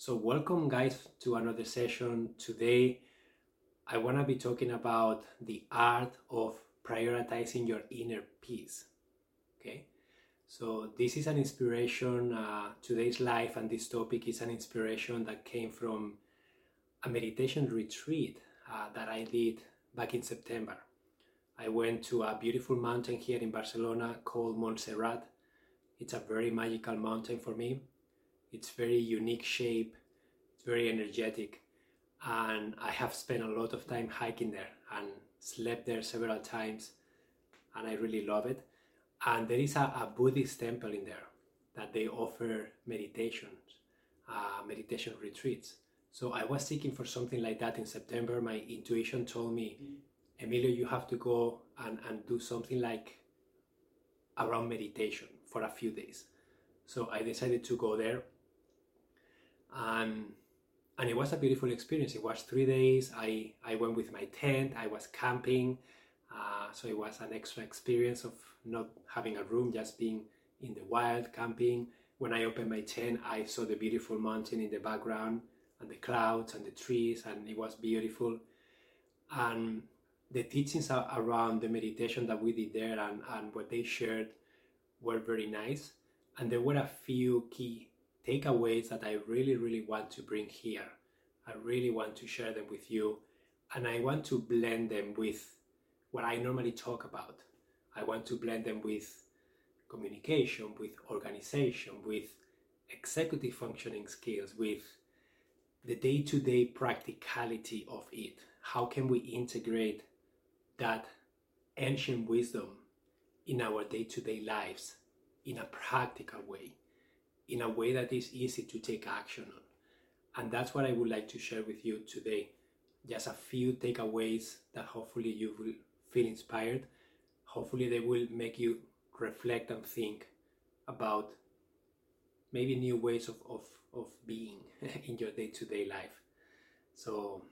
So, welcome, guys, to another session. Today, I want to be talking about the art of prioritizing your inner peace. Okay, so this is an inspiration. Uh, today's life and this topic is an inspiration that came from a meditation retreat uh, that I did back in September. I went to a beautiful mountain here in Barcelona called Montserrat. It's a very magical mountain for me. It's very unique shape. It's very energetic and I have spent a lot of time hiking there and slept there several times, and I really love it. And there is a, a Buddhist temple in there that they offer meditations, uh, meditation retreats. So I was seeking for something like that in September. My intuition told me, Emilio, you have to go and, and do something like around meditation for a few days. So I decided to go there. And and it was a beautiful experience. It was three days. I, I went with my tent, I was camping. Uh, so it was an extra experience of not having a room, just being in the wild camping. When I opened my tent, I saw the beautiful mountain in the background and the clouds and the trees, and it was beautiful. And the teachings around the meditation that we did there and, and what they shared were very nice. And there were a few key takeaways that I really, really want to bring here. I really want to share them with you, and I want to blend them with what I normally talk about. I want to blend them with communication, with organization, with executive functioning skills, with the day to day practicality of it. How can we integrate that ancient wisdom in our day to day lives in a practical way? In a way that is easy to take action on. And that's what I would like to share with you today. Just a few takeaways that hopefully you will feel inspired. Hopefully, they will make you reflect and think about maybe new ways of, of, of being in your day to day life. So,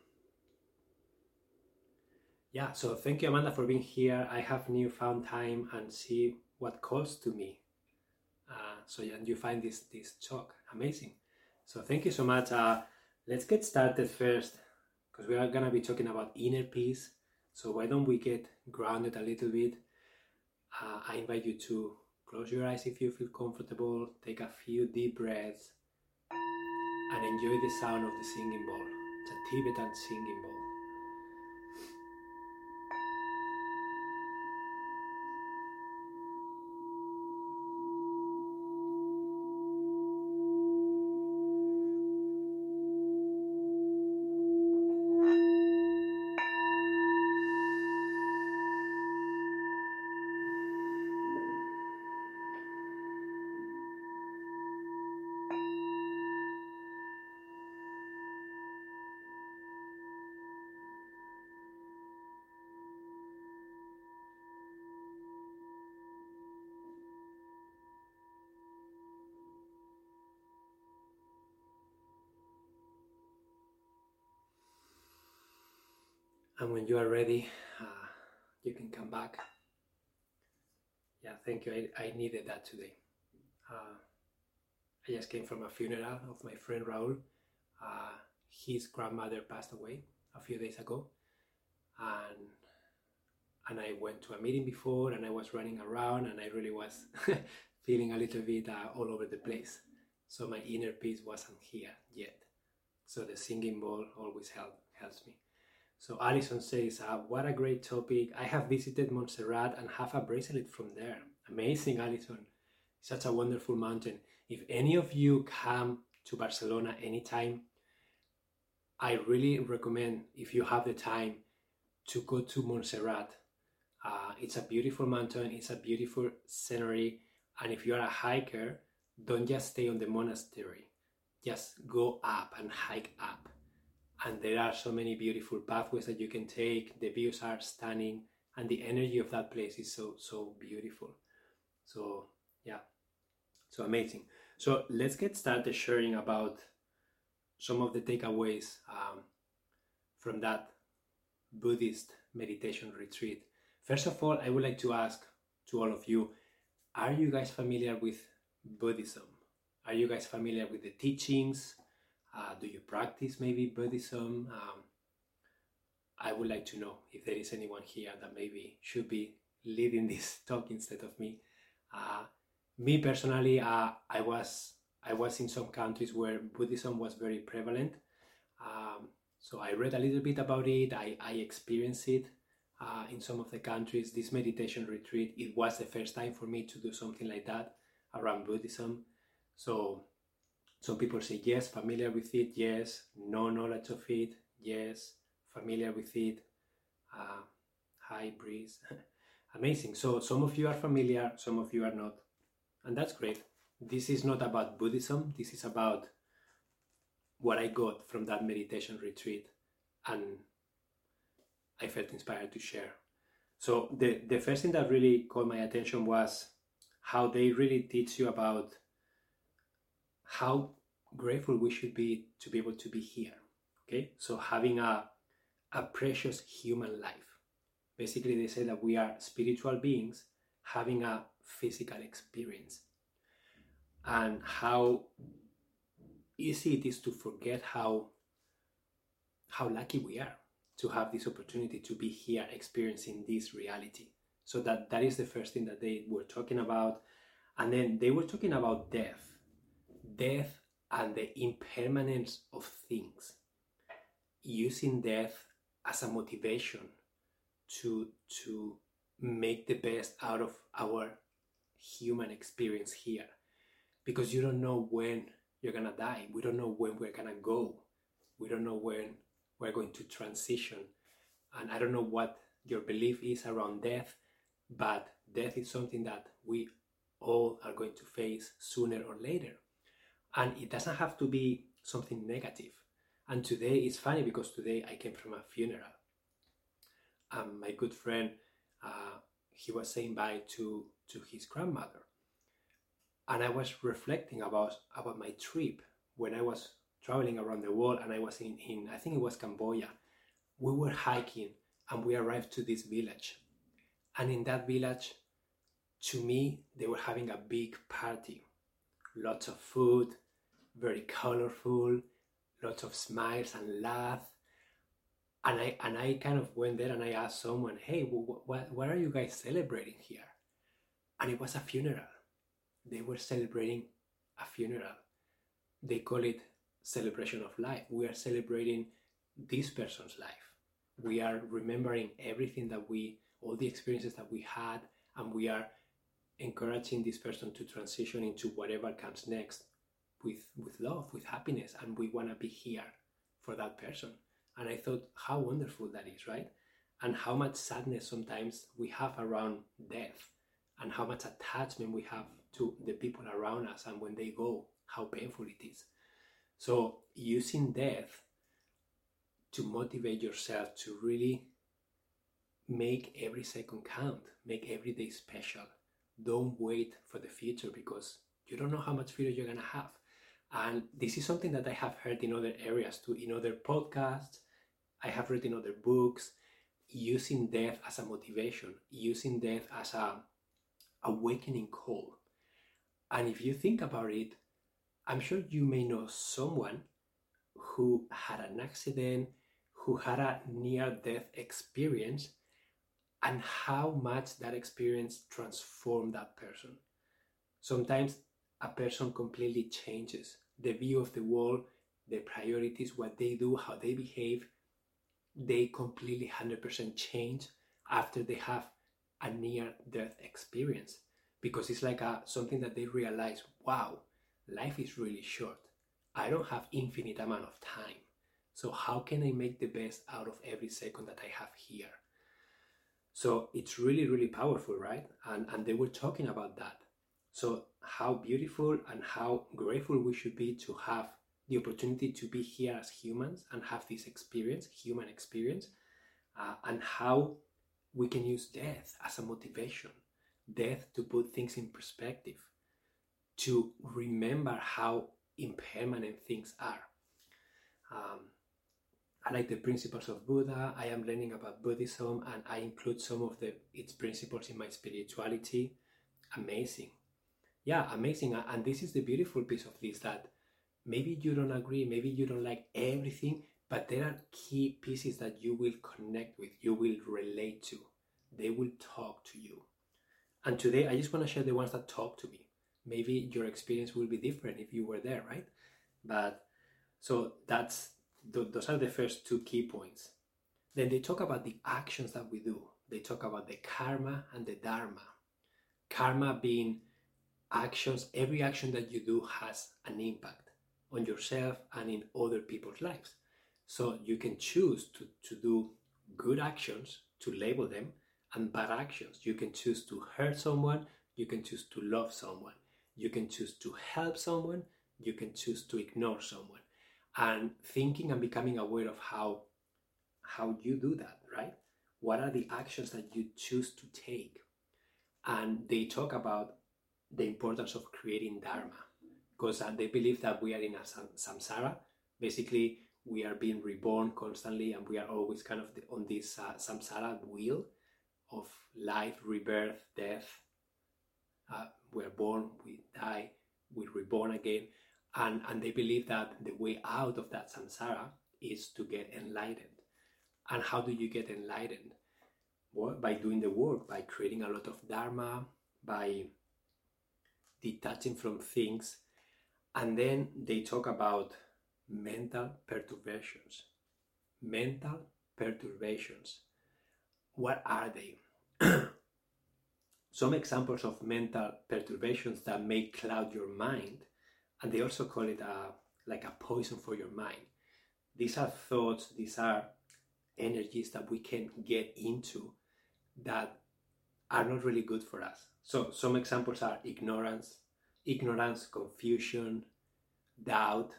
yeah, so thank you, Amanda, for being here. I have newfound time and see what calls to me so and you find this this talk amazing. So thank you so much. Uh, let's get started first because we are gonna be talking about inner peace. So why don't we get grounded a little bit? Uh, I invite you to close your eyes if you feel comfortable. Take a few deep breaths and enjoy the sound of the singing bowl. It's a Tibetan singing bowl. And when you are ready uh, you can come back. Yeah thank you. I, I needed that today. Uh, i just came from a funeral of my friend raul. Uh, his grandmother passed away a few days ago. And and i went to a meeting before and i was running around and i really was feeling a little bit uh, all over the place. So my inner peace wasn't here yet. So the singing bowl always help, helps me so Alison says, uh, what a great topic. I have visited Montserrat and have a bracelet from there. Amazing, Alison. Such a wonderful mountain. If any of you come to Barcelona anytime, I really recommend, if you have the time, to go to Montserrat. Uh, it's a beautiful mountain, it's a beautiful scenery, and if you're a hiker, don't just stay on the monastery. Just go up and hike up and there are so many beautiful pathways that you can take. The views are stunning and the energy of that place is so so beautiful. So yeah. So amazing. So let's get started sharing about some of the takeaways um, from that buddhist meditation retreat. First of all i would like to ask to all of you are you guys familiar with buddhism? Are you guys familiar with the teachings Uh, do you practice maybe Buddhism? Um, I would like to know if there is anyone here that maybe should be leading this talk instead of me. Uh, me personally, uh, I was I was in some countries where Buddhism was very prevalent. Um, so I read a little bit about it. I, I experienced it uh, in some of the countries. This meditation retreat, it was the first time for me to do something like that around Buddhism. So some people say yes, familiar with it, yes, no knowledge of it, yes, familiar with it, uh, high breeze. Amazing. So some of you are familiar, some of you are not. And that's great. This is not about Buddhism, this is about what I got from that meditation retreat. And I felt inspired to share. So the, the first thing that really caught my attention was how they really teach you about how grateful we should be to be able to be here. Okay, so having a, a precious human life. Basically, they say that we are spiritual beings having a physical experience, and how easy it is to forget how how lucky we are to have this opportunity to be here experiencing this reality. So that that is the first thing that they were talking about, and then they were talking about death, death and the impermanence of things, using death as a motivation to to make the best out of our human experience here. Because you don't know when you're gonna die. We don't know when we're gonna go. We don't know when we're going to transition. And i don't know what your belief is around death but death is something that we all are going to face sooner or later and it doesn't have to be something negative. And today it's funny because today I came from a funeral. And my good friend, uh, he was saying bye to, to his grandmother. And I was reflecting about, about my trip when I was traveling around the world and I was in, in, I think it was Cambodia. We were hiking and we arrived to this village. And in that village, to me, they were having a big party. Lots of food, very colorful, lots of smiles and laugh. And I and I kind of went there and I asked someone, "Hey, what what are you guys celebrating here?" And it was a funeral. They were celebrating a funeral. They call it celebration of life. We are celebrating this person's life. We are remembering everything that we, all the experiences that we had, and we are encouraging this person to transition into whatever comes next with with love with happiness and we want to be here for that person. And i thought how wonderful that is right? And how much sadness sometimes we have around death and how much attachment we have to the people around us and when they go how painful it is. So using death to motivate yourself to really make every second count make every day special. Don't wait for the future because you don't know how much future you're to have and this is something that I have heard in other areas too, in other podcasts. I have read in other books, using death as a motivation, using death as a awakening call. And if you think about it, I'm sure you may know someone who had an accident, who had a near death experience, and how much that experience transformed that person. Sometimes a person completely changes the view of the world, their priorities, what they do, how they behave. They completely 100% change after they have a near death experience because it's like a, something that they realize wow, life is really short. I don't have infinite amount of time. So how can I make the best out of every second that I have here? So it's really, really powerful, right? And and they were talking about that. So, how beautiful and how grateful we should be to have the opportunity to be here as humans and have this experience, human experience, uh, and how we can use death as a motivation, death to put things in perspective, to remember how impermanent things are. Um, I like the principles of Buddha. I am learning about Buddhism and I include some of the its principles in my spirituality. Amazing yeah, amazing. And this is the beautiful piece of this that maybe you don't agree, maybe you don't like everything, but there are key pieces that you will connect with, you will relate to. They will talk to you. And today, I just want to share the ones that talk to me. Maybe your experience will be different if you were there, right? But so that's those are the first two key points. Then they talk about the actions that we do. They talk about the karma and the dharma. Karma being actions, every action that you do has an impact on yourself and in other people's lives. So you can choose to, to do good actions, to label them, and bad actions. You can choose to hurt someone, you can choose to love someone, you can choose to help someone, you can choose to ignore someone. And thinking and becoming aware of how how you do that, right? What are the actions that you choose to take? And they talk about the importance of creating dharma because uh, they believe that we are in a samsara. Basically, we are being reborn constantly and we are always kind of on this uh, samsara wheel of life, rebirth, death. Uh, we're born, we die, we're reborn again. And, and they believe that the way out of that samsara is to get enlightened. And how do you get enlightened? Well, by doing the work, by creating a lot of dharma, by detaching from things. And then they talk about mental perturbations. Mental perturbations. What are they? Some examples of mental perturbations that may cloud your mind, and they also call it a, like a poison for your mind. These are thoughts, these are energies that we can get into that are not really good for us. So some examples are ignorance, ignorance, confusion, doubt.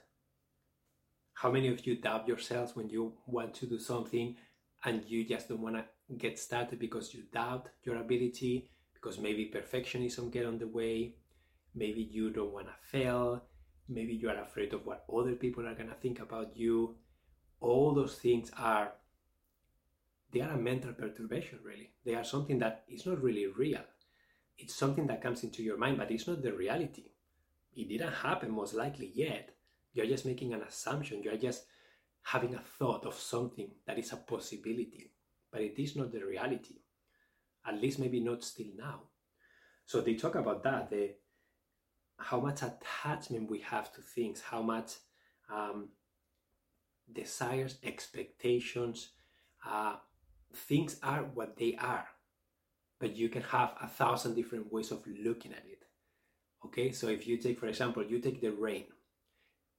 How many of you doubt yourselves when you want to do something and you just don't want to get started because you doubt your ability, because maybe perfectionism get on the way, maybe you don't want to fail, maybe you are afraid of what other people are going to think about you. All those things are they are a mental perturbation, really. They are something that is not really real. It's something that comes into your mind, but it's not the reality. It didn't happen, most likely, yet. You're just making an assumption. You're just having a thought of something that is a possibility, but it is not the reality. At least, maybe not still now. So they talk about that the how much attachment we have to things, how much um, desires, expectations, uh, things are what they are, but you can have a thousand different ways of looking at it. Okay, so if you take, for example, you take the rain,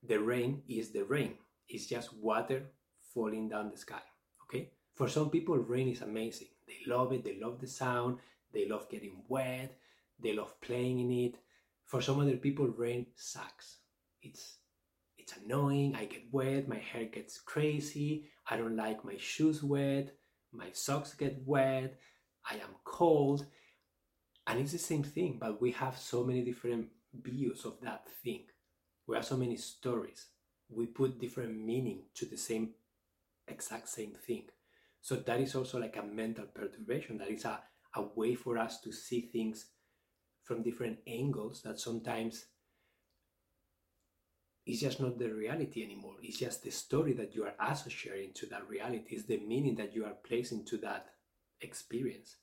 the rain is the rain, it's just water falling down the sky. Okay, for some people, rain is amazing, they love it, they love the sound, they love getting wet, they love playing in it. For some other people, rain sucks. It's it's annoying. I get wet, my hair gets crazy. I don't like my shoes wet my socks get wet, I am cold. And it's the same thing, but we have so many different views of that thing. We have so many stories. We put different meaning to the same exact same thing. So that is also like a mental perturbation. That is a, a way for us to see things from different angles that sometimes it's just not the reality anymore. It's just the story that you are associating to that reality. It's the meaning that you are placing to that experience.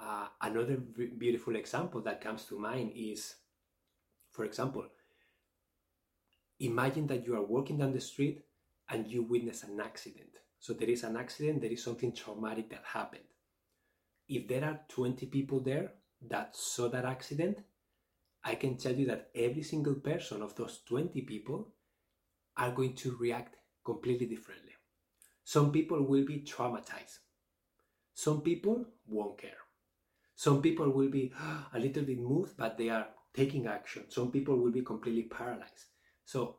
Uh, another beautiful example that comes to mind is, for example, imagine that you are walking down the street and you witness an accident. So there is an accident, there is something traumatic that happened. If there are 20 people there that saw that accident, I can tell you that every single person of those 20 people are going to react completely differently. Some people will be traumatized. Some people won't care. Some people will be a little bit moved, but they are taking action. Some people will be completely paralyzed. So,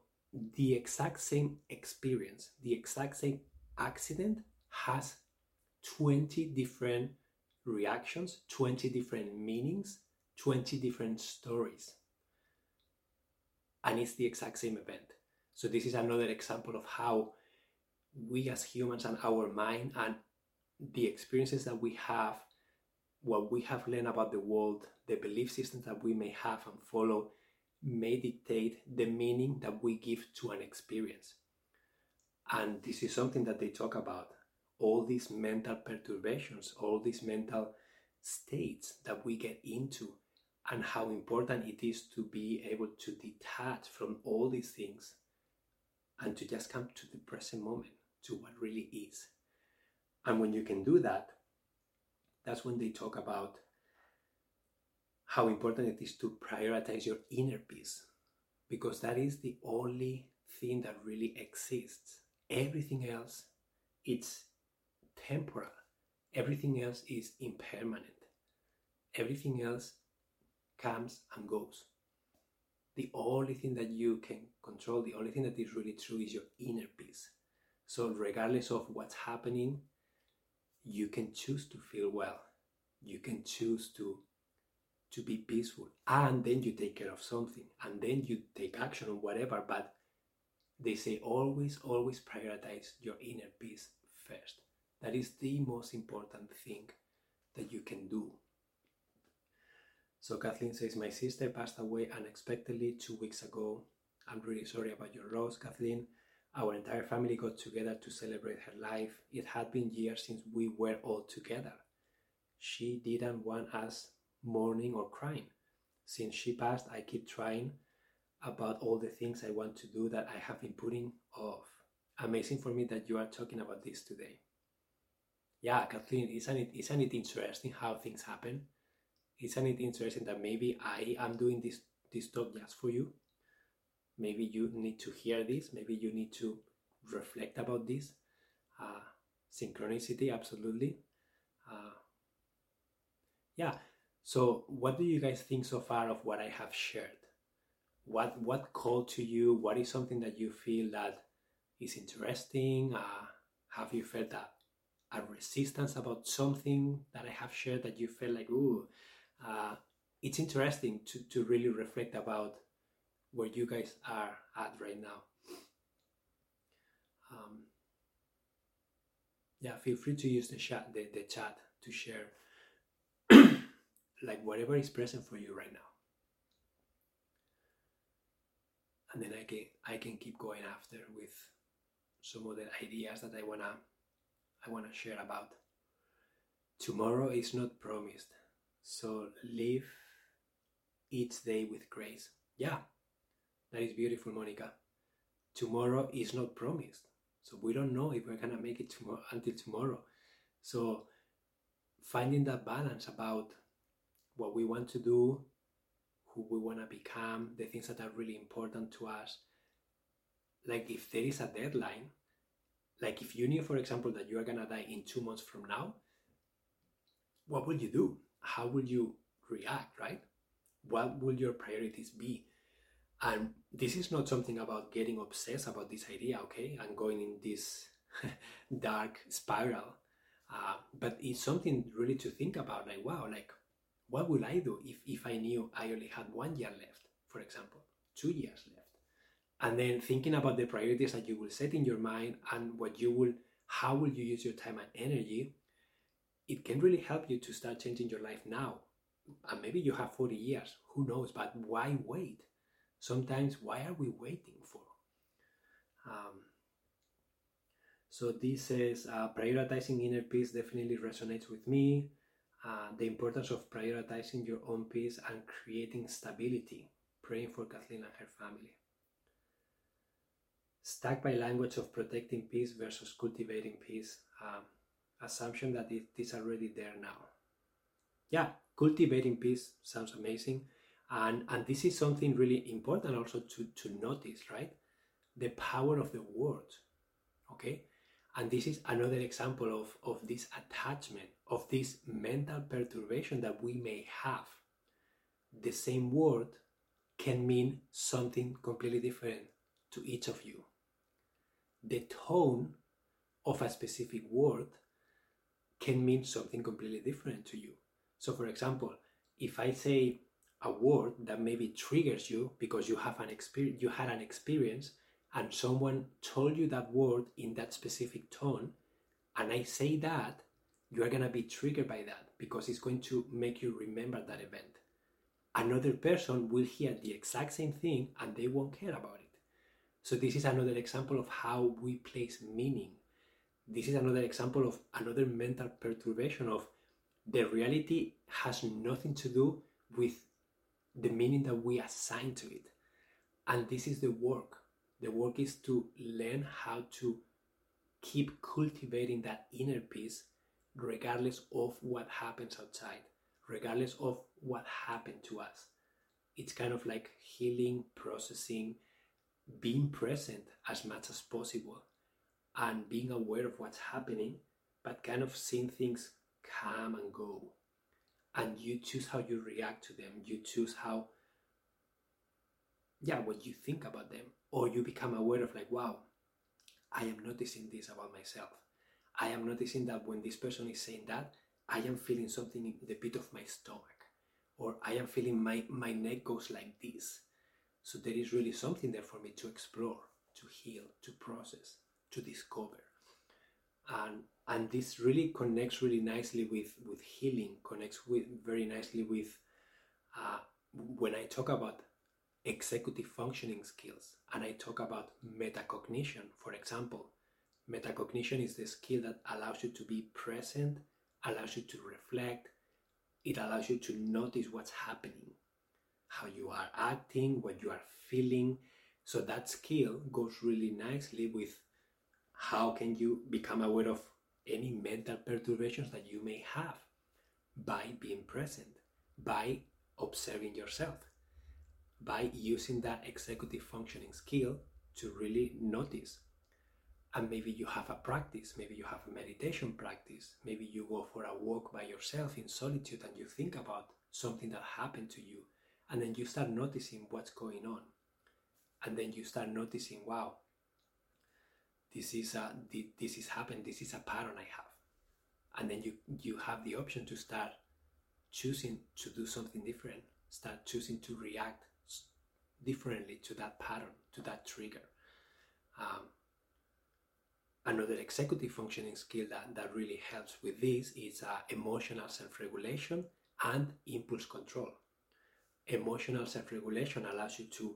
the exact same experience, the exact same accident has 20 different reactions, 20 different meanings, 20 different stories. And it's the exact same event. So, this is another example of how we as humans and our mind and the experiences that we have, what we have learned about the world, the belief systems that we may have and follow, may dictate the meaning that we give to an experience. And this is something that they talk about all these mental perturbations, all these mental states that we get into, and how important it is to be able to detach from all these things and to just come to the present moment, to what really is. And when you can do that, that's when they talk about how important it is to prioritize your inner peace because that is the only thing that really exists. Everything else it's temporal. Everything else is impermanent. Everything else comes and goes. The only thing that you can control the only thing that is really true is your inner peace. So regardless of what's happening you can choose to feel well. You can choose to to be peaceful. And then you take care of something. And then you take action on whatever. But they say always always prioritize your inner peace first. That is the most important thing that you can do so kathleen says my sister passed away unexpectedly two weeks ago i'm really sorry about your loss kathleen our entire family got together to celebrate her life it had been years since we were all together she didn't want us mourning or crying. Since she passed, I keep trying about all the things I want to do that I have been putting off. Amazing for me that you are talking about this today. Yeah, Kathleen, isn't it, isn't it interesting how things happen? Isn't it interesting that maybe I am doing this, this talk just for you? Maybe you need to hear this. Maybe you need to reflect about this. Uh, synchronicity, absolutely. Uh, yeah, so, what do you guys think so far of what I have shared? What what called to you? What is something that you feel that is interesting? Uh, have you felt that a resistance about something that I have shared that you felt like, ooh, uh, it's interesting to, to really reflect about where you guys are at right now. Um, yeah, feel free to use the chat, the, the chat to share like whatever is present for you right now. And then I can I can keep going after with some other ideas that I wanna I wanna share about. Tomorrow is not promised, so live each day with grace. Yeah, that is beautiful, Monica. Tomorrow is not promised, so we don't know if we're gonna make it tomorrow until tomorrow. So finding that balance about what we want to do, who we want to become, the things that are really important to us. Like if there is a deadline, like if you knew, for example, that you are going to die in two months from now, what would you do? How will you react, right? What will your priorities be? And this is not something about getting obsessed about this idea, okay, and going in this dark spiral. Uh, but it's something really to think about like, wow, like what would I do if, if I knew I only had one year left, for example, two years left? And then thinking about the priorities that you will set in your mind and what you will, how will you use your time and energy, it can really help you to start changing your life now. And maybe you have 40 years, who knows, but why wait? Sometimes, why are we waiting for? Um, so this says uh, prioritizing inner peace definitely resonates with me uh, the importance of prioritizing your own peace and creating stability, praying for Kathleen and her family. Stuck by language of protecting peace versus cultivating peace, um, assumption that it is already there now. Yeah, cultivating peace sounds amazing. And, and this is something really important also to, to notice, right? The power of the word. Okay? And this is another example of, of this attachment, of this mental perturbation that we may have. The same word can mean something completely different to each of you. The tone of a specific word can mean something completely different to you. So, for example, if I say a word that maybe triggers you because you have an experience, you had an experience and someone told you that word in that specific tone, and I say that, you are to be triggered by that because it's going to make you remember that event. another person will hear the exact same thing and they won't care about it. So, this is another example of how we place meaning. This is another example of another mental perturbation of the reality has nothing to do with the meaning that we assign to it. And this is the work. The work is to learn how to keep cultivating that inner peace regardless of what happens outside, regardless of what happened to us. It's kind of like healing, processing, being present as much as possible, and being aware of what's happening, but kind of seeing things come and go. And you choose how you react to them, you choose how, yeah, what you think about them, or you become aware of, like, wow, I am noticing this about myself. I am noticing that when this person is saying that, I am feeling something in the pit of my stomach, or I am feeling my, my neck goes like this. So there is really something there for me to explore, to heal, to process, to discover. And and this really connects really nicely with with healing, connects with very nicely with uh, when I talk about executive functioning skills and I talk about metacognition, for example Metacognition is the skill that allows you to be present, allows you to reflect, it allows you to notice what's happening, how you are acting, what you are feeling. So that skill goes really nicely with how can you become aware of any mental perturbations that you may have by being present, by observing yourself, by using that executive functioning skill to really notice and maybe you have a practice, maybe you have a meditation practice, maybe you go for a walk by yourself in solitude and you think about something that happened to you, and then you start noticing what's going on. And then you start noticing, wow, this is a this is happened, this is a pattern I have. And then you you have the option to start choosing to do something different, start choosing to react differently to that pattern, to that trigger. Um, Another executive functioning skill that, that really helps with this is uh, emotional self regulation and impulse control. Emotional self regulation allows you to,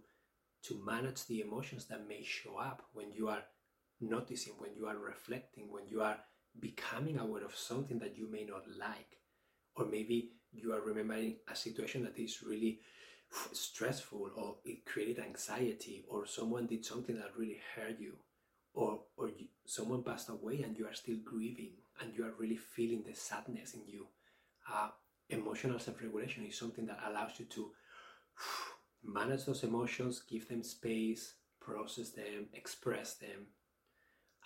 to manage the emotions that may show up when you are noticing, when you are reflecting, when you are becoming aware of something that you may not like. Or maybe you are remembering a situation that is really stressful or it created anxiety or someone did something that really hurt you or or you, someone passed away and you are still grieving and you are really feeling the sadness in you uh, emotional self-regulation is something that allows you to manage those emotions give them space process them express them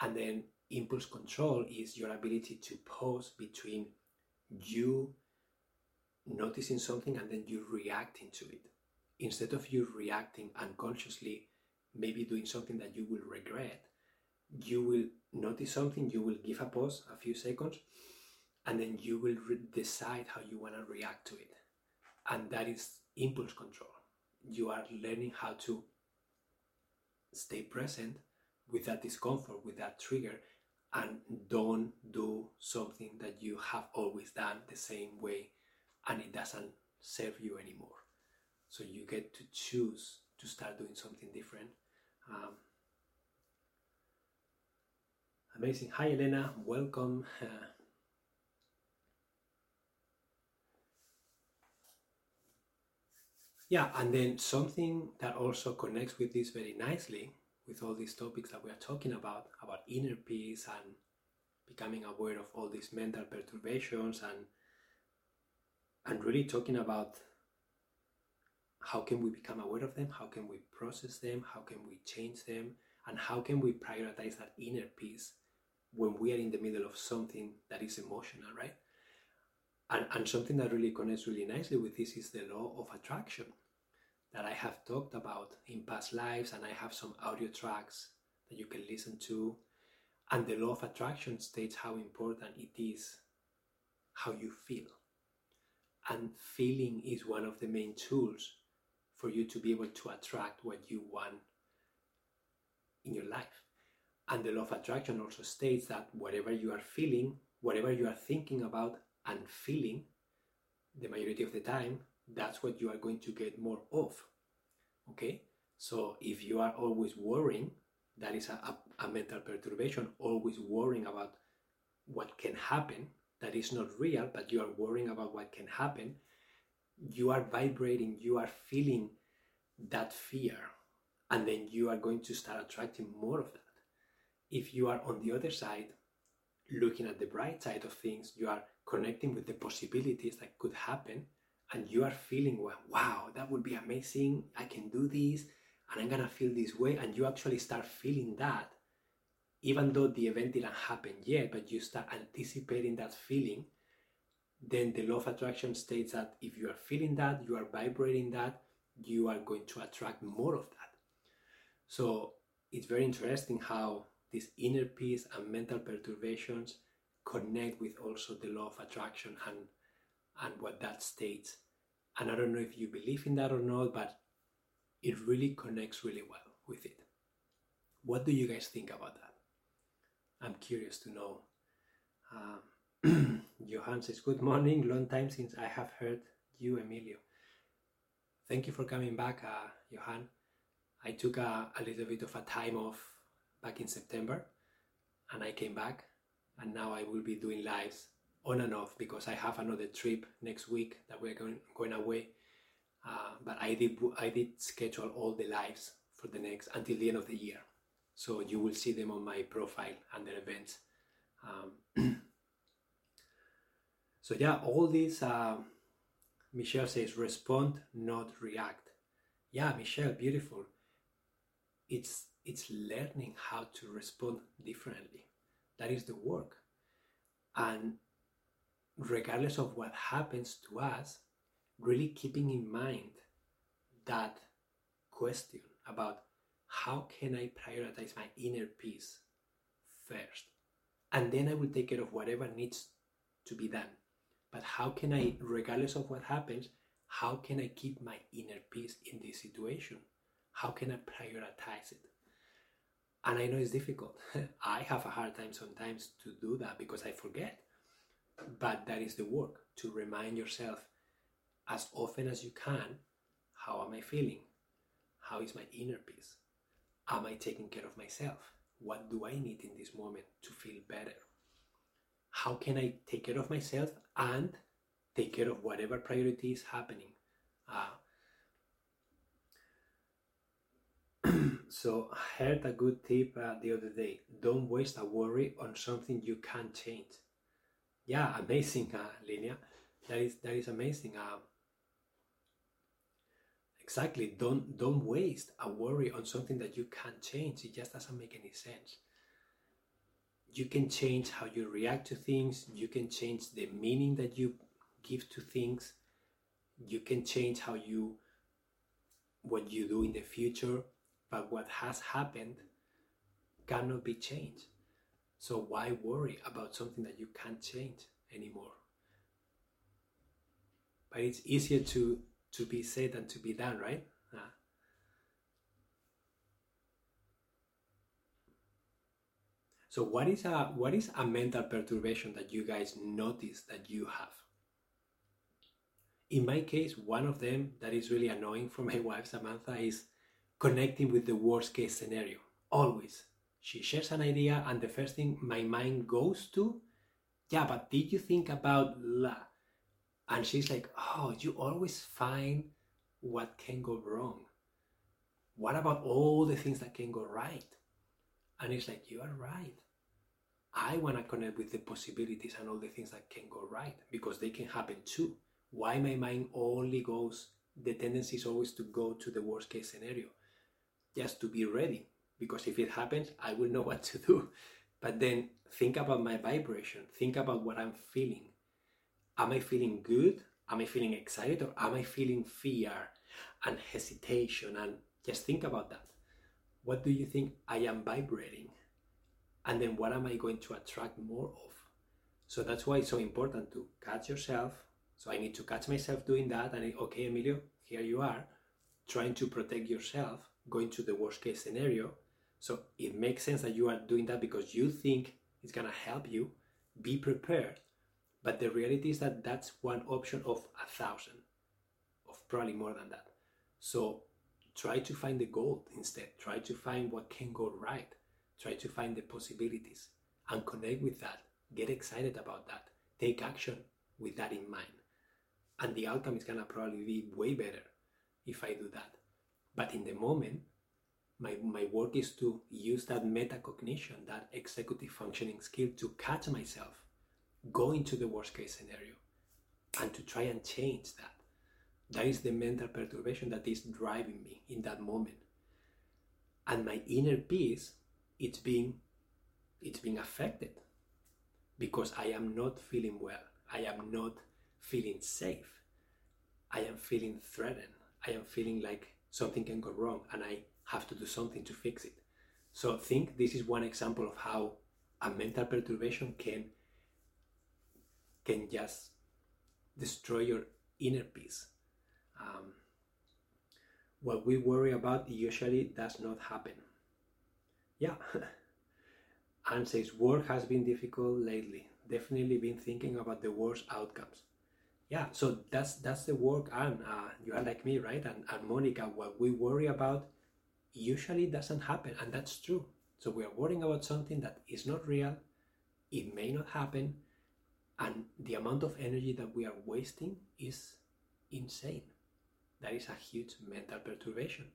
and then impulse control is your ability to pause between you noticing something and then you reacting to it instead of you reacting unconsciously maybe doing something that you will regret you will notice something, you will give a pause, a few seconds, and then you will re- decide how you want to react to it. And that is impulse control. You are learning how to stay present with that discomfort, with that trigger, and don't do something that you have always done the same way and it doesn't serve you anymore. So you get to choose to start doing something different. Um, Amazing. Hi, Elena. Welcome. Yeah, and then something that also connects with this very nicely, with all these topics that we are talking about, about inner peace and becoming aware of all these mental perturbations and and really talking about how can we become aware of them, how can we process them, how can we change them, and how can we prioritize that inner peace when we are in the middle of something that is emotional, right? And, and something that really connects really nicely with this is the law of attraction that I have talked about in past lives, and I have some audio tracks that you can listen to. And the law of attraction states how important it is how you feel. And feeling is one of the main tools for you to be able to attract what you want in your life. And the law of attraction also states that whatever you are feeling, whatever you are thinking about and feeling, the majority of the time, that's what you are going to get more of. Okay? So if you are always worrying, that is a, a, a mental perturbation, always worrying about what can happen, that is not real, but you are worrying about what can happen, you are vibrating, you are feeling that fear, and then you are going to start attracting more of that. If you are on the other side, looking at the bright side of things, you are connecting with the possibilities that could happen, and you are feeling, well, wow, that would be amazing. I can do this, and I'm gonna feel this way. And you actually start feeling that, even though the event didn't happen yet, but you start anticipating that feeling. Then the law of attraction states that if you are feeling that, you are vibrating that, you are going to attract more of that. So it's very interesting how this inner peace and mental perturbations connect with also the law of attraction and and what that states. And I don't know if you believe in that or not, but it really connects really well with it. What do you guys think about that? I'm curious to know. Um, Johan says, Good morning. Long time since I have heard you, Emilio. Thank you for coming back, uh, Johan. I took a, a little bit of a time off back in September and I came back and now I will be doing lives on and off because I have another trip next week that we're going going away. Uh, but I did I did schedule all the lives for the next until the end of the year, so you will see them on my profile under events. Um, so yeah, all these. Uh, Michelle says respond, not react. Yeah, Michelle, beautiful. It's it's learning how to respond differently. That is the work. And regardless of what happens to us, really keeping in mind that question about how can I prioritize my inner peace first? And then I will take care of whatever needs to be done. But how can I, regardless of what happens, how can I keep my inner peace in this situation? How can I prioritize it? And I know it's difficult. I have a hard time sometimes to do that because I forget. But that is the work to remind yourself as often as you can how am I feeling? How is my inner peace? Am I taking care of myself? What do I need in this moment to feel better? How can I take care of myself and take care of whatever priority is happening? Uh, so I heard a good tip uh, the other day. Don't waste a worry on something you can't change yeah, amazing, uh, Linia. That is that is amazing. Uh, exactly. Don't don't waste a worry on something that you can't change. It just doesn't make any sense. You can change how you react to things. You can change the meaning that you give to things. You can change how you what you do in the future. But what has happened cannot be changed. So why worry about something that you can't change anymore? But it's easier to to be said than to be done, right? Uh, so what is a what is a mental perturbation that you guys notice that you have? In my case, one of them that is really annoying for my wife Samantha is connecting with the worst case scenario. Always she shares an idea and the first thing my mind goes to yeah but did you think about la and she's like oh you always find what can go wrong. What about all the things that can go right? And it's like you are right. I want to connect with the possibilities and all the things that can go right because they can happen too. Why my mind only goes the tendency is always to go to the worst case scenario just to be ready because if it happens, I will know what to do. But then think about my vibration, think about what I'm feeling. Am I feeling good? Am I feeling excited? Or am I feeling fear and hesitation? And just think about that. What do you think I am vibrating? And then what am I going to attract more of? So that's why it's so important to catch yourself. So I need to catch myself doing that. And okay, Emilio, here you are, trying to protect yourself, going to the worst case scenario so it makes sense that you are doing that because you think it's to help you. Be prepared. But the reality is that that's one option of a thousand. of probably more than that. So try to find the gold instead. Try to find what can go right. Try to find the possibilities and connect with that. Get excited about that. Take action with that in mind. And the outcome is gonna probably be way better if I do that. But in the moment, my, my work is to use that metacognition, that executive functioning skill to catch myself, go into the worst case scenario, and to try and change that. That is the mental perturbation that is driving me in that moment. And my inner peace, it's being it's being affected because I am not feeling well. I am not feeling safe. I am feeling threatened. I am feeling like something can go wrong and I have to do something to fix it. So think this is one example of how a mental perturbation can can just destroy your inner peace. Um, what we worry about usually does not happen. Yeah. Anne says work has been difficult lately. Definitely been thinking about the worst outcomes. Yeah, so that's that's the work, and uh, you are like me, right? And, and Monica, what we worry about usually doesn't happen, and that's true. So we are worrying about something that is not real, it may not happen, and the amount of energy that we are wasting is insane. That is a huge mental perturbation.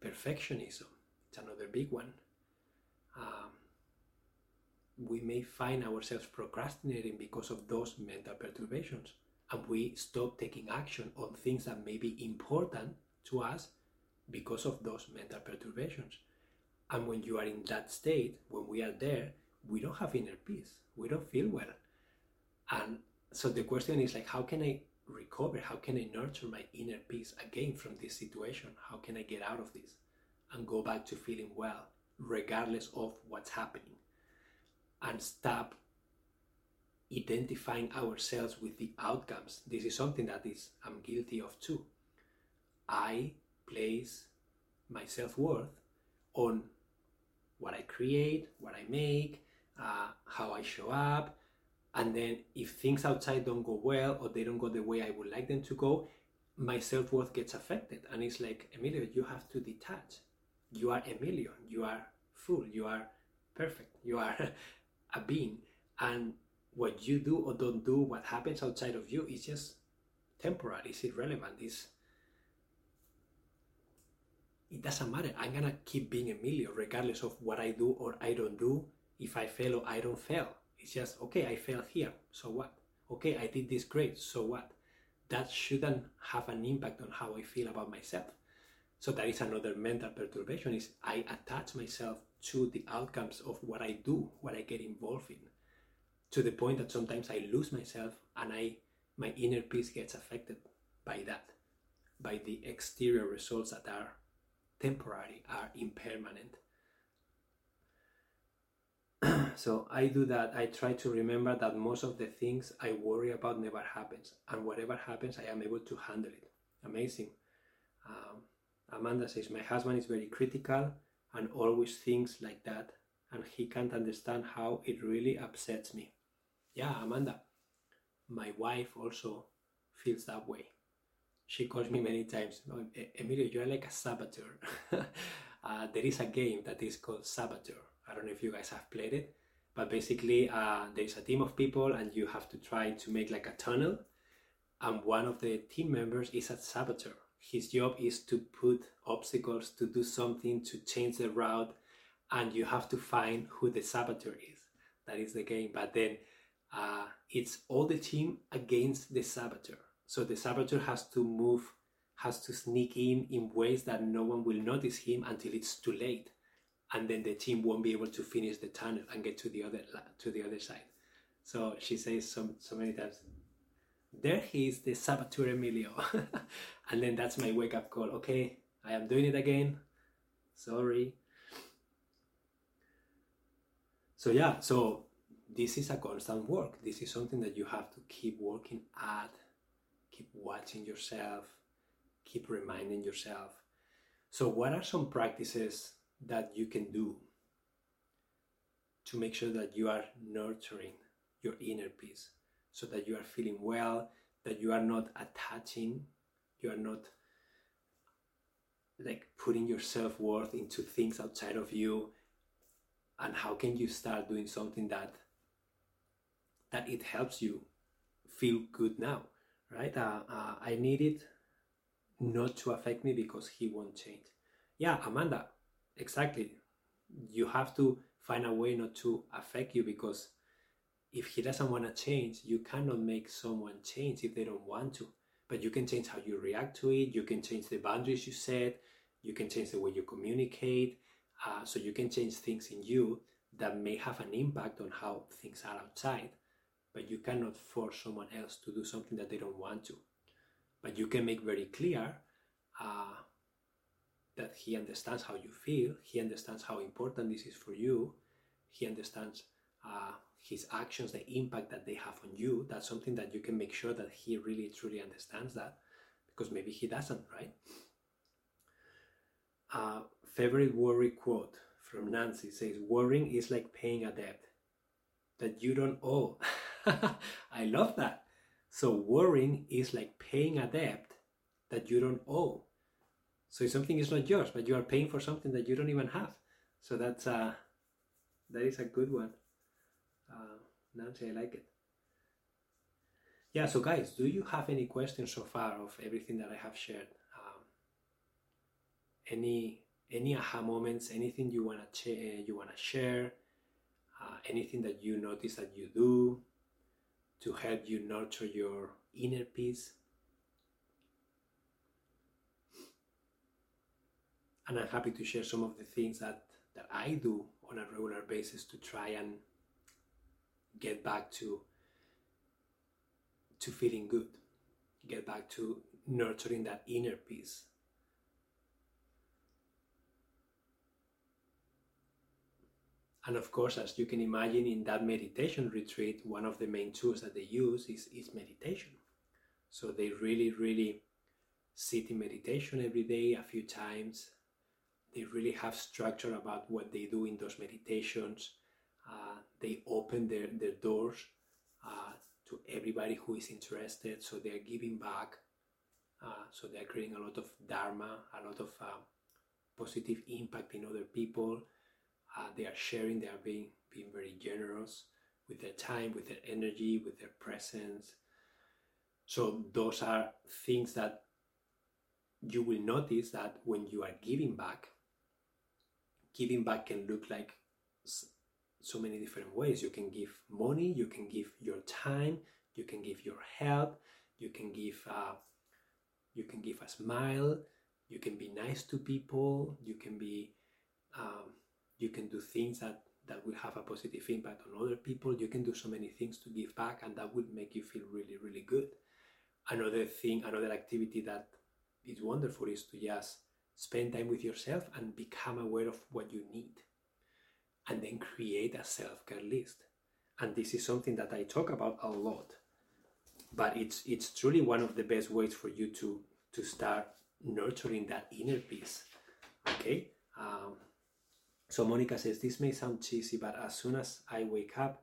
Perfectionism, it's another big one. Um, we may find ourselves procrastinating because of those mental perturbations and we stop taking action on things that may be important to us because of those mental perturbations. And when you are in that state, when we are there, we don't have inner peace. We don't feel well. And so the question is like, how can I recover? How can I nurture my inner peace again from this situation? How can I get out of this and go back to feeling well, regardless of what's happening? And stop identifying ourselves with the outcomes. This is something that is I'm guilty of too. I place my self worth on what I create, what I make, uh, how I show up, and then if things outside don't go well or they don't go the way I would like them to go, my self worth gets affected. And it's like, Emilio, you have to detach. You are Emilio. You are full. You are perfect. You are a being. And what you do or don't do, what happens outside of you is just temporary, it's irrelevant, it's it doesn't matter. I'm gonna keep being Emilio regardless of what I do or I don't do. If I fail or I don't fail, it's just okay. I failed here, so what? Okay, I did this great, so what? That shouldn't have an impact on how I feel about myself. So that is another mental perturbation. Is I attach myself to the outcomes of what I do, what I get involved in to the point that sometimes I lose myself and I my inner peace gets affected by that, by the exterior results that are temporary, are impermanent. so I do that. I try to remember that most of the things I worry about never happens, and whatever happens, I am able to handle it. Amazing. Um, Amanda says my husband is very critical and always thinks like that, and he can't understand how it really upsets me. Yeah, Amanda, my wife also feels that way. She calls me many times, oh, Emilio, you're like a saboteur. uh, there is a game that is called Saboteur. I don't know if you guys have played it, but basically, uh, there's a team of people and you have to try to make like a tunnel. And one of the team members is a saboteur. His job is to put obstacles, to do something, to change the route, and you have to find who the saboteur is. That is the game. But then uh, it's all the team against the saboteur. So the saboteur has to move, has to sneak in in ways that no one will notice him until it's too late, and then the team won't be able to finish the tunnel and get to the other to the other side. So she says so so many times, "There he is, the saboteur Emilio," and then that's my wake up call. Okay, I am doing it again. Sorry. So yeah, so this is a constant work. This is something that you have to keep working at, keep watching yourself, keep reminding yourself. So, what are some practices that you can do to make sure that you are nurturing your inner peace so that you are feeling well, that you are not attaching You are not like putting your self worth into things outside of you. And how can you start doing something that that it helps you feel good now, right? Uh, uh, I need it not to affect me because he won't change. Yeah, Amanda, exactly. You have to find a way not to affect you because if he doesn't want to change, you cannot make someone change if they don't want to. But you can change how you react to it, you can change the boundaries you set, you can change the way you communicate. Uh, so you can change things in you that may have an impact on how things are outside. But you cannot force someone else to do something that they don't want to. But you can make very clear uh, that he understands how you feel, he understands how important this is for you, he understands uh, his actions, the impact that they have on you. That's something that you can make sure that he really truly understands that because maybe he doesn't, right? Uh, favorite worry quote from Nancy says, Worrying is like paying a debt that you don't owe. I love that. So, worrying is like paying a debt that you don't owe. So something is not yours, but you are paying for something that you don't even have. So that's uh, that is a good one. Uh, Nancy, I like it. Yeah. So guys, do you have any questions so far of everything that I have shared? Um, any any aha moments? Anything you wanna ch- you wanna share? Uh, anything that you notice that you do to help you nurture your inner peace? and I'm happy to share some of the things that, that I do on a regular basis to try and get back to to feeling good, get back to nurturing that inner peace. And of course, as you can imagine, in that meditation retreat, one of the main tools that they use is, is meditation. So they really, really sit in meditation every day, a few times, they really have structure about what they do in those meditations. Uh, they open their, their doors uh, to everybody who is interested, so they are giving back. Uh, so they are creating a lot of dharma, a lot of uh, positive impact in other people. Uh, they are sharing, they are being being very generous with their time, with their energy, with their presence. So those are things that you will notice that when you are giving back, giving back can look like so many different ways. You can give money, you can give your time, you can give your help, you can give uh, you can give a smile, you can be nice to people, you can be um, you can do things that that will have a positive impact on other people. You can do so many things to give back, and that will make you feel really, really good. Another thing, another activity that is wonderful is to just spend time with yourself and become aware of what you need and then create a self-care list and this is something that i talk about a lot but it's it's truly one of the best ways for you to to start nurturing that inner peace okay um, so monica says this may sound cheesy but as soon as i wake up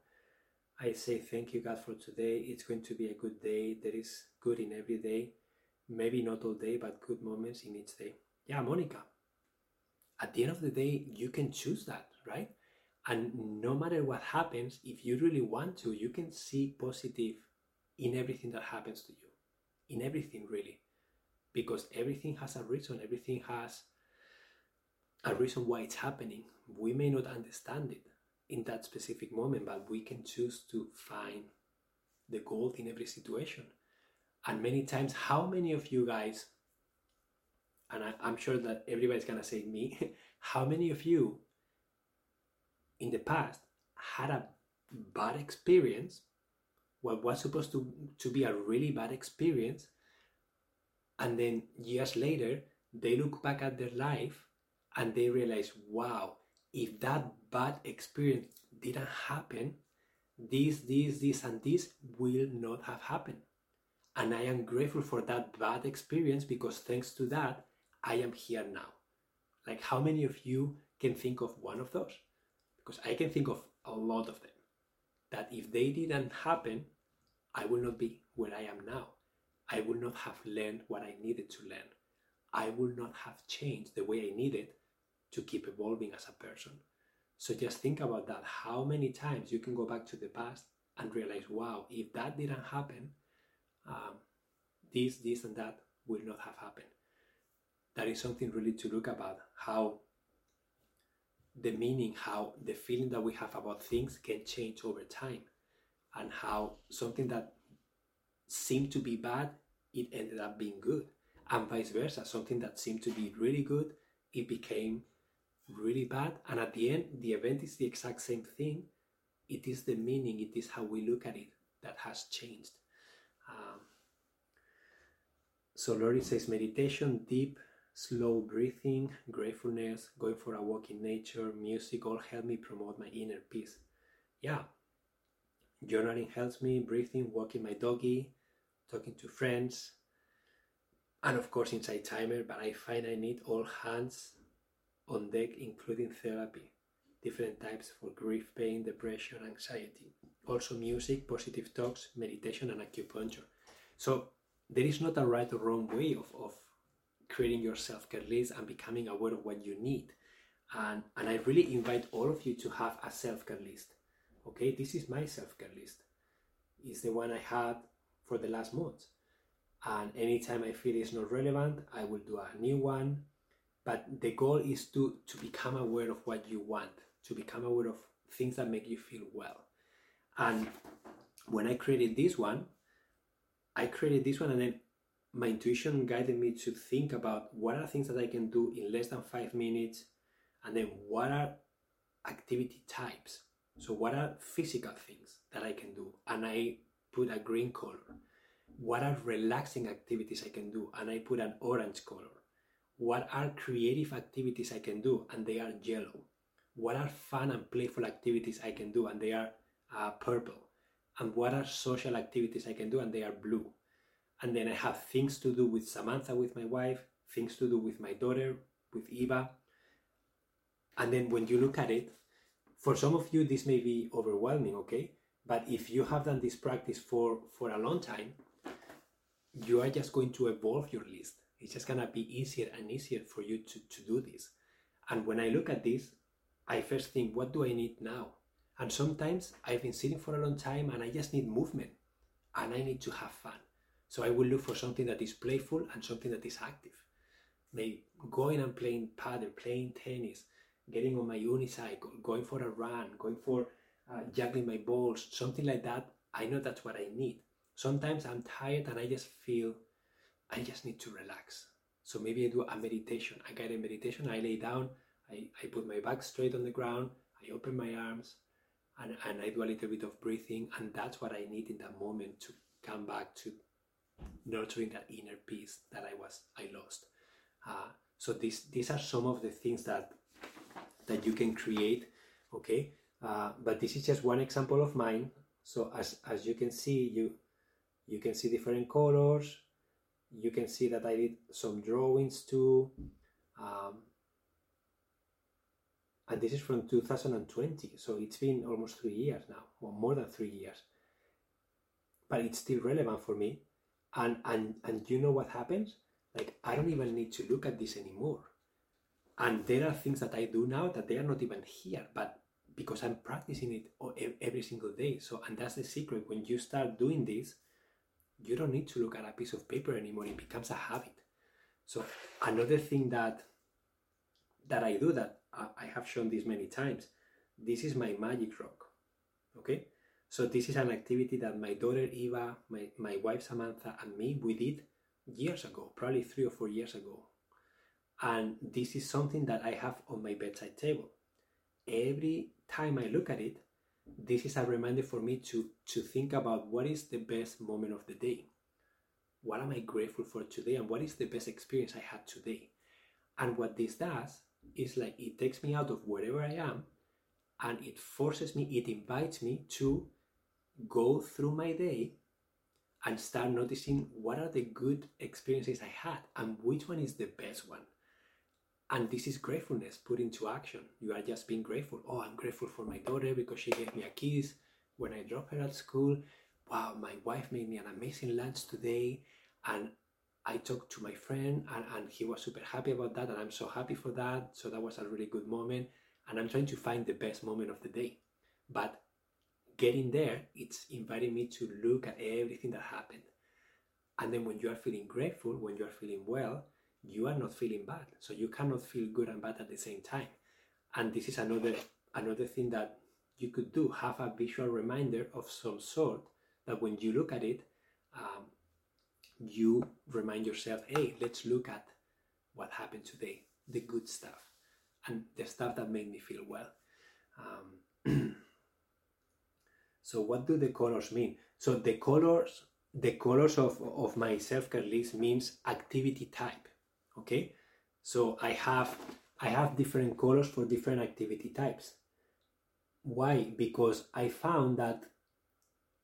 i say thank you god for today. It's going to be a good day. There is good in every day. Maybe not all day but good moments in each day. Yeah, Monica, at the end of the day, you can choose that, right? And no matter what happens, if you really want to, you can see positive in everything that happens to you, in everything really, because everything has a reason, everything has a reason why it's happening. We may not understand it in that specific moment, but we can choose to find the gold in every situation. And many times, how many of you guys and I, am sure that everybody's gonna say me, how many of you in the past had a bad experience, what was supposed to, to be a really bad experience, and then years later they look back at their life and they realize, wow, if that bad experience didn't happen, this, this, this, and this will not have happened. And I am grateful for that bad experience because thanks to that, I am here now. Like, how many of you can think of one of those? Because I can think of a lot of them. That if they didn't happen, I will not be where I am now. I would not have learned what I needed to learn. I would not have changed the way I needed to keep evolving as a person. So just think about that. How many times you can go back to the past and realize, wow, if that didn't happen, um, this, this, and that would not have happened. That is something really to look about how the meaning, how the feeling that we have about things can change over time, and how something that seemed to be bad, it ended up being good, and vice versa. Something that seemed to be really good, it became really bad, and at the end, the event is the exact same thing. It is the meaning, it is how we look at it that has changed. Um, so Lori says meditation, deep, slow breathing, gratefulness, going for a walk in nature, music all help me promote my inner peace. Yeah, journaling helps me, breathing, walking my doggy, talking to friends, and of course inside Timer, but I find I need all hands on deck, including therapy, different types for grief, pain, depression, anxiety. Also music, positive talks, meditation, and acupuncture. So there is not a right or wrong way of, of creating your self-care list and becoming aware of what you need. And, and I really invite all of you to have a self-care list. Okay, this is my self-care list. It's the one I had for the last month. And anytime I feel it's not relevant, I will do a new one. But the goal is to, to become aware of what you want, to become aware of things that make you feel well. And when I created this one, I created this one and then my intuition guided me to think about what are things that I can do in less than five minutes, and then what are activity types. So, what are physical things that I can do? And I put a green color. What are relaxing activities I can do? And I put an orange color. What are creative activities I can do? And they are yellow. What are fun and playful activities I can do? And they are uh, purple. And what are social activities I can do? And they are blue and then I have things to do with Samantha, with my wife, things to do with my daughter, with Eva. And then when you look at it, for some of you, this may be overwhelming, okay? But if you have done this practice for, for a long time, you are just going to evolve your list. It's just gonna be easier and easier for you to, to do this. And when I look at this, I first think, what do I need now? And sometimes I've been sitting for a long time and I just need movement and I need to have fun. So I will look for something that is playful and something that is active. Maybe going and playing paddle, playing tennis, getting on my unicycle, going for a run, going for uh, juggling my balls, something like that. I know that's what I need. Sometimes I'm tired and I just feel I just need to relax. So maybe I do a meditation, a guided meditation. I lay down, I, I put my back straight on the ground, I open my arms, and, and I do a little bit of breathing. And that's what I need in that moment to come back to nurturing that inner peace that I was I lost. Uh, so these these are some of the things that that you can create. Okay, uh, but this is just one example of mine. So as as you can see, you you can see different colors. You can see that I did some drawings too. Um, and this is from 2020 so it's been almost three years now or more than three years. But it's still relevant for me and and and you know what happens? Like i don't even need to look at this anymore. And there are things that i do now that they are not even here but because i'm practicing it every single day. So and that's the secret when you start doing this you don't need to look at a piece of paper anymore it becomes a habit so another thing that that i do that i have shown this many times this is my magic rock okay so this is an activity that my daughter Eva, my, my wife Samantha, and me we did years ago, probably three or four years ago. And this is something that I have on my bedside table. Every time I look at it, this is a reminder for me to, to think about what is the best moment of the day. What am I grateful for today? And what is the best experience I had today? And what this does is like it takes me out of wherever I am and it forces me, it invites me to go through my day and start noticing what are the good experiences I had and which one is the best one. And this is gratefulness put into action. You are just being grateful. Oh, I'm grateful for my daughter because she gave me a kiss when I dropped her at school. Wow, my wife made me an amazing lunch today. And I talked to my friend and, and he was super happy about that and I'm so happy for that. So that was a really good moment. And I'm trying to find the best moment of the day. But getting there, it's inviting me to look at everything that happened. And then when you are feeling grateful, when you are feeling well, you are not feeling bad. So you cannot feel good and bad at the same time. And this is another another thing that you could do. Have a visual reminder of some sort that when you look at it, um, you remind yourself, hey, let's look at what happened today, the good stuff, and the stuff that made me feel well. Um, so, what do the colors mean? So, the colors, the colors of, of my self care list means activity type. Okay, so I have I have different colors for different activity types. Why? Because I found that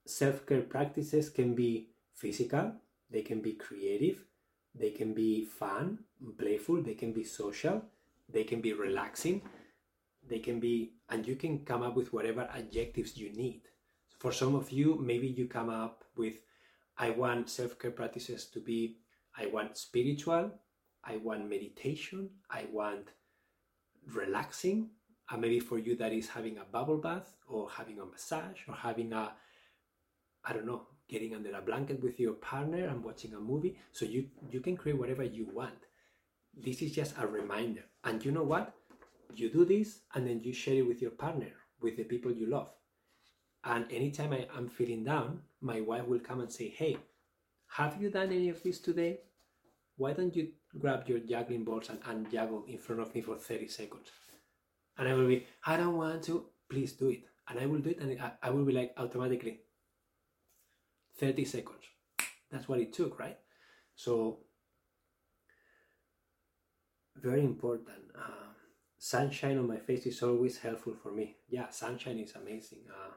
self care practices can be physical, they can be creative, they can be fun, playful, they can be social, they can be relaxing, they can be, and you can come up with whatever adjectives you need. For some of you, maybe you come up with, I want self care practices to be, I want spiritual, I want meditation, I want relaxing, and maybe for you that is having a bubble bath or having a massage or having a, I don't know, getting under a blanket with your partner and watching a movie. So you, you can create whatever you want. This is just a reminder. And you know what? You do this and then you share it with your partner, with the people you love. And anytime I, am feeling down, my wife will come and say, Hey, have you done any of this today? Why don't you grab your juggling balls and, and juggle in front of me for 30 seconds? And I will be, I don't want to, please do it. And I will do it and I, I will be like automatically, 30 seconds. That's what it took, right? So, very important. Uh, sunshine on my face is always helpful for me. Yeah, sunshine is amazing. Uh,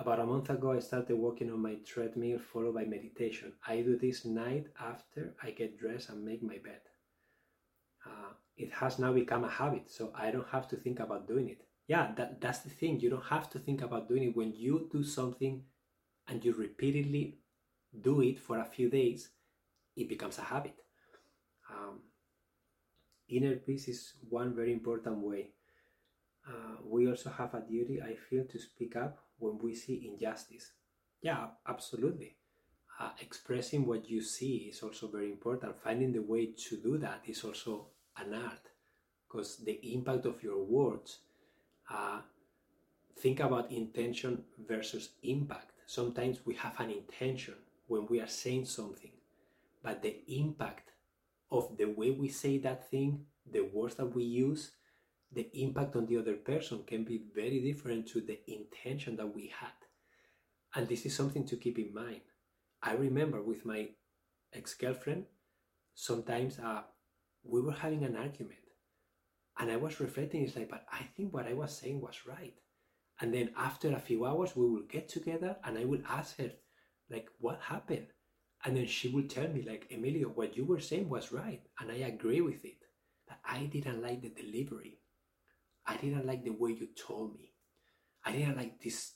about a month ago, I started walking on my treadmill followed by meditation. I do this night after I get dressed and make my bed. Uh, it has now become a habit, so I don't have to think about doing it. Yeah, that, that's the thing. You don't have to think about doing it. When you do something and you repeatedly do it for a few days, it becomes a habit. Um, inner peace is one very important way. Uh, we also have a duty, I feel, to speak up when we see injustice. Yeah, absolutely. Uh, expressing what you see is also very important. Finding the way to do that is also an art because the impact of your words. Uh, think about intention versus impact sometimes we have an intention when we are saying something, but the impact of the way we say that thing, the words that we use, the impact on the other person can be very different to the intention that we had. And this is something to keep in mind. I remember with my ex girlfriend, sometimes uh, we were having an argument. And I was reflecting, it's like, but I think what I was saying was right. And then after a few hours, we will get together and I will ask her, like, what happened? And then she will tell me, like, Emilio, what you were saying was right. And I agree with it. But I didn't like the delivery. I didn't like the way you told me. I didn't like this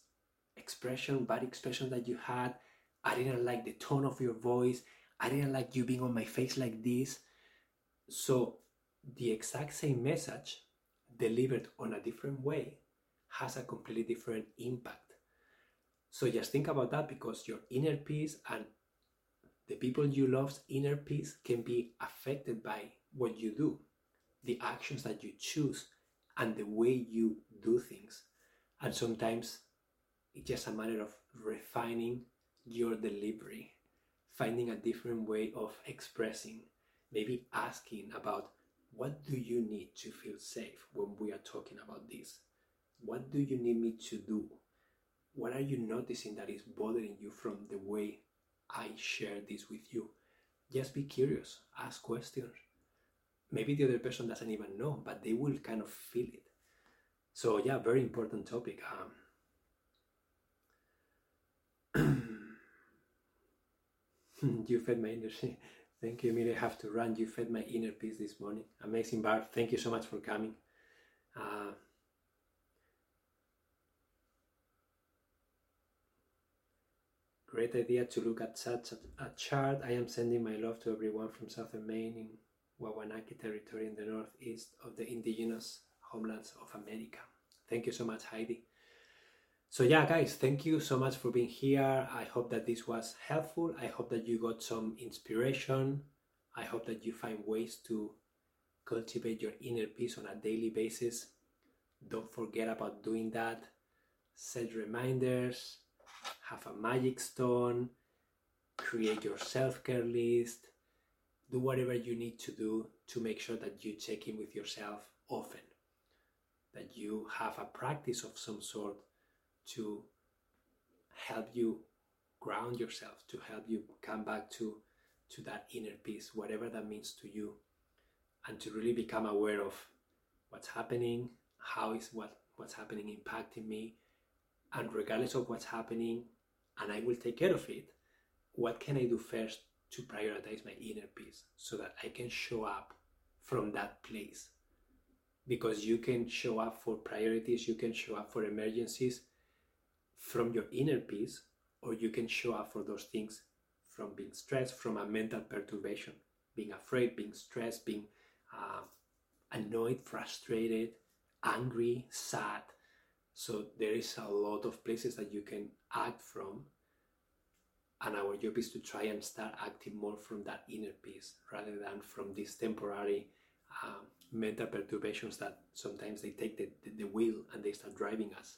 expression, bad expression that you had. I didn't like the tone of your voice. I didn't like you being on my face like this. So the exact same message delivered on a different way has a completely different impact. So just think about that because your inner peace and the people you love's inner peace can be affected by what you do, the actions that you choose, and the way you do things. And sometimes it's just a matter of refining your delivery, finding a different way of expressing, maybe asking about what do you need to feel safe when we are talking about this? What do you need me to do? What are you noticing that is bothering you from the way I share this with you? Just be curious, ask questions. Maybe the other person doesn't even know, but they will kind of feel it. So, yeah, very important topic. Um, you fed my energy. Thank you, Emily. I have to run. You fed my inner peace this morning. Amazing, Barb. Thank you so much for coming. Uh, great idea to look at such a, a chart. I am sending my love to everyone from southern Maine in Wabanaki territory in the northeast of the indigenous homelands of America. Thank you so much, Heidi. So, yeah, guys, thank you so much for being here. I hope that this was helpful. I hope that you got some inspiration. I hope that you find ways to cultivate your inner peace on a daily basis. Don't forget about doing that. Set reminders, have a magic stone, create your self care list, do whatever you need to do to make sure that you check in with yourself often, that you have a practice of some sort to help you ground yourself, to help you come back to, to that inner peace, whatever that means to you, and to really become aware of what's happening, how is what, what's happening impacting me, and regardless of what's happening, and I will take care of it, what can I do first to prioritize my inner peace so that I can show up from that place? Because you can show up for priorities, you can show up for emergencies from your inner peace, or you can show up for those things from being stressed, from a mental perturbation, being afraid, being stressed, being uh, annoyed, frustrated, angry, sad. So there is a lot of places that you can act from. And our job is to try and start acting more from that inner peace rather than from these temporary uh, mental perturbations that sometimes they take the, the, the, wheel and they start driving us.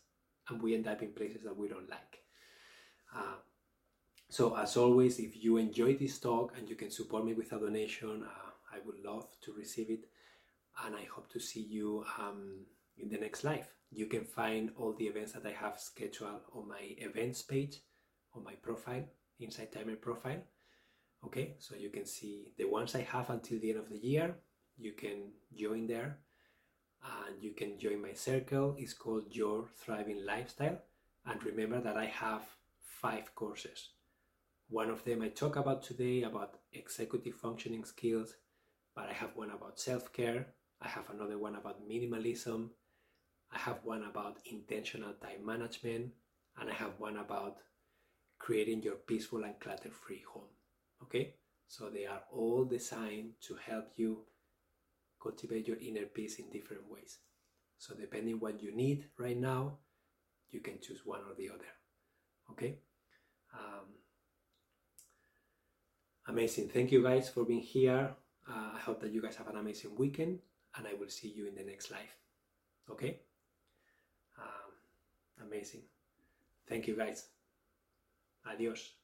And we end up in places that we don't like. Uh, so, as always, if you enjoy this talk and you can support me with a donation, uh, I would love to receive it. And I hope to see you um, in the next live. You can find all the events that I have scheduled on my events page on my profile, Insight Timer profile. Okay, so you can see the ones I have until the end of the year. You can join there and you can join my circle. It's called Your Thriving Lifestyle. And remember that I have five courses. One of them I talk about today about executive functioning skills, but I have one about self care. I have another one about minimalism. I have one about intentional time management, and I have one about creating your peaceful and clutter free home. Okay? So they are all designed to help you cultivate your inner peace in different ways. So depending what you need right now, you can choose one or the other. Okay? Um, amazing. Thank you guys for being here. Uh, I hope that you guys have an amazing weekend and I will see you in the next live. Okay? Um, amazing. Thank you guys. Adiós.